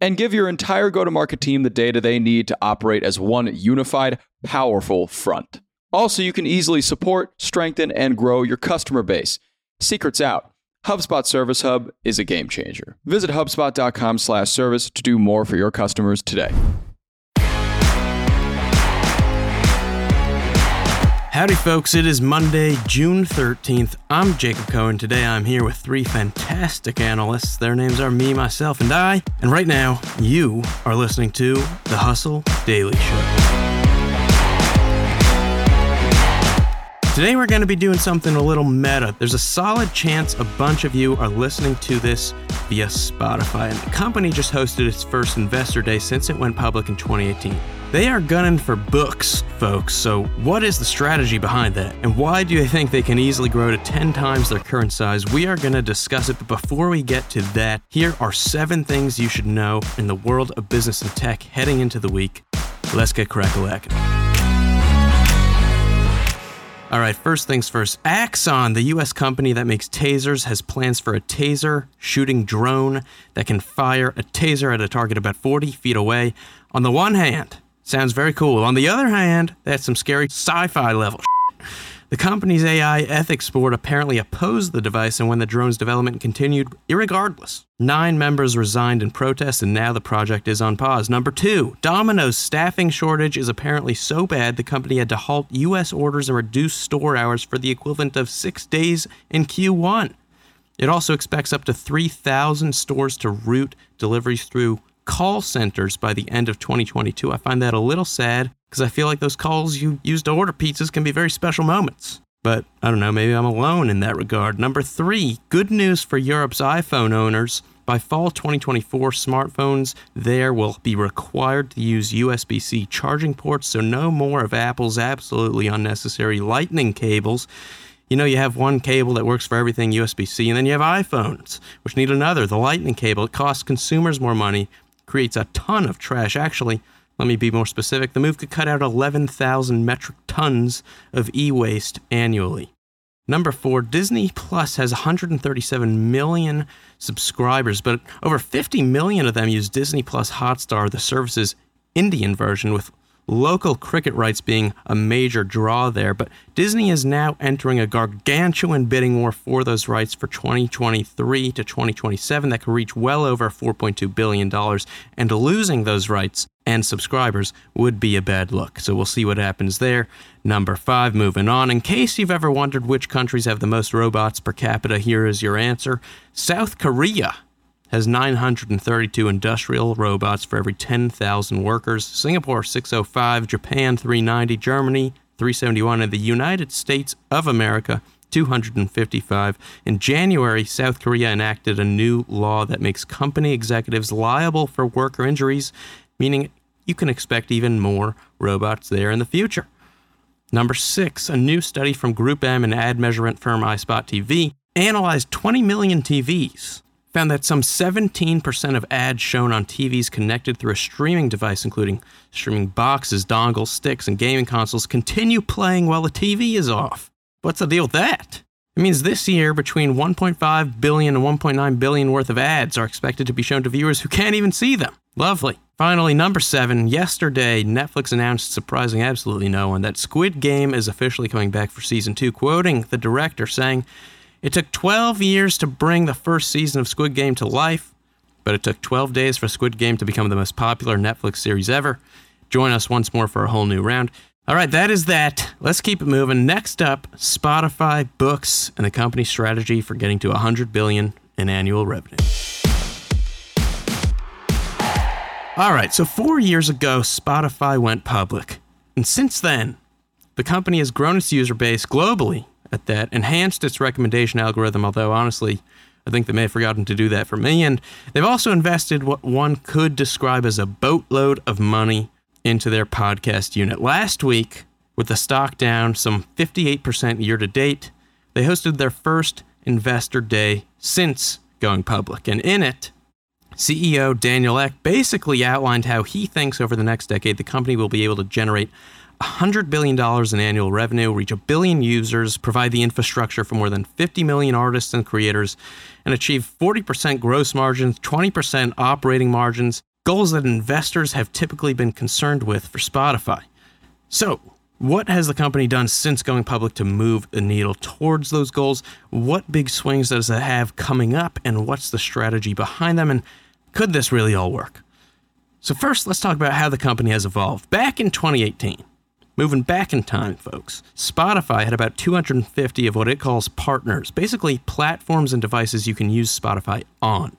And give your entire go to market team the data they need to operate as one unified, powerful front. Also, you can easily support, strengthen, and grow your customer base. Secrets out. HubSpot Service Hub is a game changer. Visit HubSpot.com slash service to do more for your customers today. Howdy, folks. It is Monday, June 13th. I'm Jacob Cohen. Today I'm here with three fantastic analysts. Their names are me, myself, and I. And right now, you are listening to The Hustle Daily Show. Today we're going to be doing something a little meta. There's a solid chance a bunch of you are listening to this via Spotify, and the company just hosted its first investor day since it went public in 2018. They are gunning for books, folks. So, what is the strategy behind that? And why do you think they can easily grow to 10 times their current size? We are going to discuss it. But before we get to that, here are seven things you should know in the world of business and tech heading into the week. Let's get crack-a-lacking. All right, first things first. Axon, the US company that makes tasers, has plans for a taser shooting drone that can fire a taser at a target about 40 feet away. On the one hand, Sounds very cool. On the other hand, that's some scary sci fi level. The company's AI ethics board apparently opposed the device, and when the drone's development continued, irregardless. Nine members resigned in protest, and now the project is on pause. Number two, Domino's staffing shortage is apparently so bad the company had to halt U.S. orders and reduce store hours for the equivalent of six days in Q1. It also expects up to 3,000 stores to route deliveries through call centers by the end of 2022. I find that a little sad because I feel like those calls you use to order pizzas can be very special moments. But I don't know, maybe I'm alone in that regard. Number three, good news for Europe's iPhone owners. By fall 2024, smartphones there will be required to use USB C charging ports, so no more of Apple's absolutely unnecessary lightning cables. You know, you have one cable that works for everything USB C, and then you have iPhones, which need another, the lightning cable. It costs consumers more money, creates a ton of trash. Actually, let me be more specific. The move could cut out 11,000 metric tons of e waste annually. Number four, Disney Plus has 137 million subscribers, but over 50 million of them use Disney Plus Hotstar, the service's Indian version, with local cricket rights being a major draw there. But Disney is now entering a gargantuan bidding war for those rights for 2023 to 2027 that could reach well over $4.2 billion. And losing those rights and subscribers would be a bad look. So we'll see what happens there. Number five, moving on. In case you've ever wondered which countries have the most robots per capita, here is your answer South Korea has 932 industrial robots for every 10,000 workers. Singapore 605, Japan 390, Germany 371, and the United States of America 255. In January, South Korea enacted a new law that makes company executives liable for worker injuries, meaning you can expect even more robots there in the future. Number six, a new study from Group M and ad measurement firm iSpot TV analyzed 20 million TVs found that some 17% of ads shown on TVs connected through a streaming device, including streaming boxes, dongles, sticks, and gaming consoles, continue playing while the TV is off. What's the deal with that? It means this year, between 1.5 billion and 1.9 billion worth of ads are expected to be shown to viewers who can't even see them. Lovely. Finally, number seven. Yesterday, Netflix announced, surprising absolutely no one, that Squid Game is officially coming back for season two, quoting the director saying, it took 12 years to bring the first season of Squid Game to life, but it took 12 days for Squid Game to become the most popular Netflix series ever. Join us once more for a whole new round. All right, that is that. Let's keep it moving. Next up, Spotify books and the company's strategy for getting to 100 billion in annual revenue. All right, so 4 years ago Spotify went public. And since then, the company has grown its user base globally at that, enhanced its recommendation algorithm, although honestly, I think they may have forgotten to do that for me. And they've also invested what one could describe as a boatload of money into their podcast unit. Last week, with the stock down some 58% year to date, they hosted their first investor day since going public. And in it, CEO Daniel Ek basically outlined how he thinks over the next decade the company will be able to generate $100 billion in annual revenue, reach a billion users, provide the infrastructure for more than 50 million artists and creators, and achieve 40% gross margins, 20% operating margins, goals that investors have typically been concerned with for Spotify. So, what has the company done since going public to move the needle towards those goals? What big swings does it have coming up, and what's the strategy behind them? And could this really all work? So, first, let's talk about how the company has evolved. Back in 2018, moving back in time, folks, Spotify had about 250 of what it calls partners, basically platforms and devices you can use Spotify on.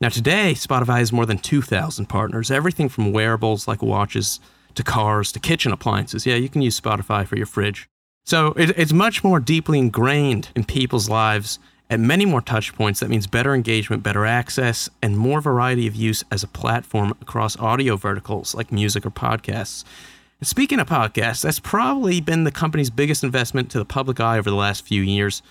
Now, today, Spotify has more than 2,000 partners, everything from wearables like watches to cars to kitchen appliances. Yeah, you can use Spotify for your fridge. So, it, it's much more deeply ingrained in people's lives at many more touch points, that means better engagement, better access, and more variety of use as a platform across audio verticals like music or podcasts. Speaking of podcasts, that's probably been the company's biggest investment to the public eye over the last few years.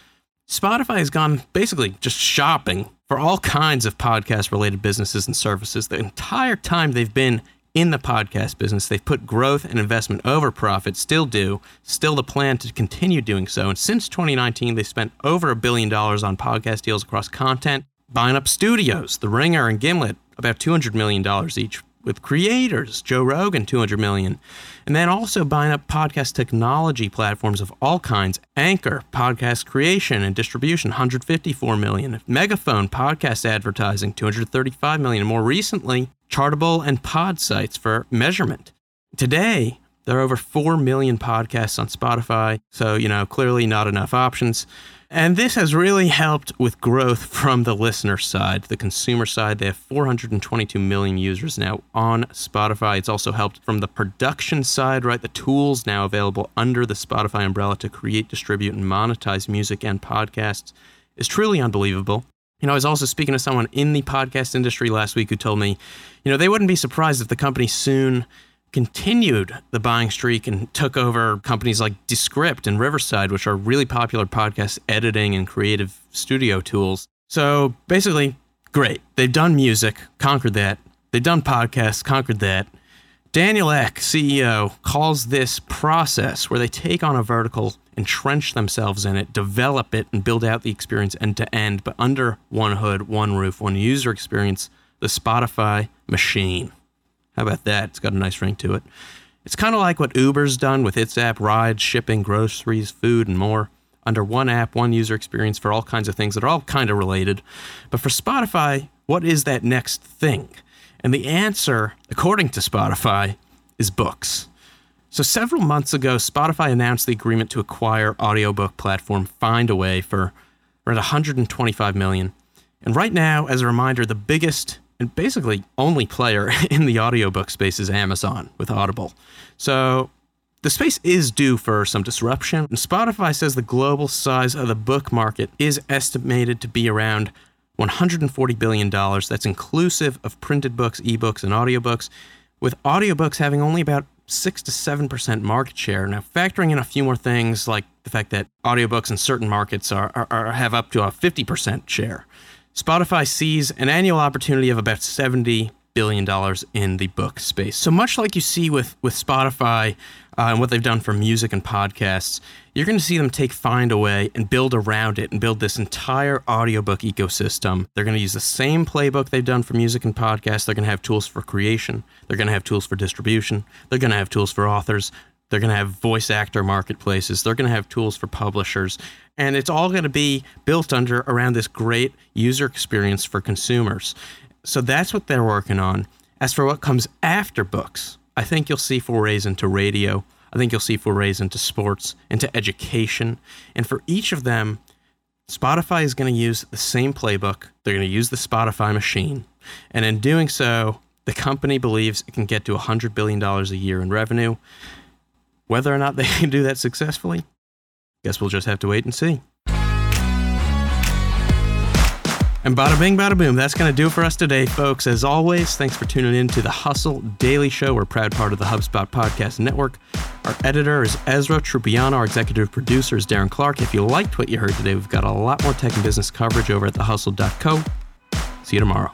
Spotify has gone basically just shopping for all kinds of podcast related businesses and services the entire time they've been in the podcast business. They've put growth and investment over profit, still do, still the plan to continue doing so. And since 2019, they spent over a billion dollars on podcast deals across content, buying up studios, The Ringer and Gimlet, about $200 million each, with creators, Joe Rogan, 200 million. And then also buying up podcast technology platforms of all kinds, Anchor, podcast creation and distribution, 154 million. Megaphone, podcast advertising, 235 million. And more recently, Chartable and Podsights for measurement. Today, there are over 4 million podcasts on Spotify, so, you know, clearly not enough options. And this has really helped with growth from the listener side. The consumer side, they have 422 million users now on Spotify. It's also helped from the production side, right? The tools now available under the Spotify umbrella to create, distribute, and monetize music and podcasts is truly unbelievable. You know, I was also speaking to someone in the podcast industry last week who told me, you know, they wouldn't be surprised if the company soon continued the buying streak and took over companies like Descript and Riverside, which are really popular podcast editing and creative studio tools. So basically, great. They've done music, conquered that. They've done podcasts, conquered that. Daniel Ek, CEO, calls this process where they take on a vertical, entrench themselves in it, develop it, and build out the experience end to end, but under one hood, one roof, one user experience, the Spotify machine. How about that? It's got a nice ring to it. It's kind of like what Uber's done with its app, rides, shipping, groceries, food, and more. Under one app, one user experience for all kinds of things that are all kind of related. But for Spotify, what is that next thing? And the answer, according to Spotify, is books. So several months ago, Spotify announced the agreement to acquire audiobook platform Findaway for around 125 million. And right now, as a reminder, the biggest and basically only player in the audiobook space is Amazon with Audible. So the space is due for some disruption. And Spotify says the global size of the book market is estimated to be around $140 billion. That's inclusive of printed books, ebooks, and audiobooks, with audiobooks having only about 6 to 7% market share. Now, factoring in a few more things like the fact that audiobooks in certain markets are, are, are have up to a 50% share. Spotify sees an annual opportunity of about 70 billion dollars in the book space. So much like you see with with Spotify uh, and what they've done for music and podcasts, you're going to see them take Findaway and build around it and build this entire audiobook ecosystem. They're going to use the same playbook they've done for music and podcasts. They're going to have tools for creation. They're going to have tools for distribution. They're going to have tools for authors. They're going to have voice actor marketplaces. They're going to have tools for publishers. And it's all going to be built under around this great user experience for consumers. So that's what they're working on. As for what comes after books, I think you'll see forays into radio. I think you'll see forays into sports, into education. And for each of them, Spotify is going to use the same playbook. They're going to use the Spotify machine. And in doing so, the company believes it can get to $100 billion a year in revenue. Whether or not they can do that successfully, guess we'll just have to wait and see. And bada bing, bada boom. That's going to do it for us today, folks. As always, thanks for tuning in to the Hustle Daily Show. We're proud part of the HubSpot Podcast Network. Our editor is Ezra Trupiano. Our executive producer is Darren Clark. If you liked what you heard today, we've got a lot more tech and business coverage over at thehustle.co. See you tomorrow.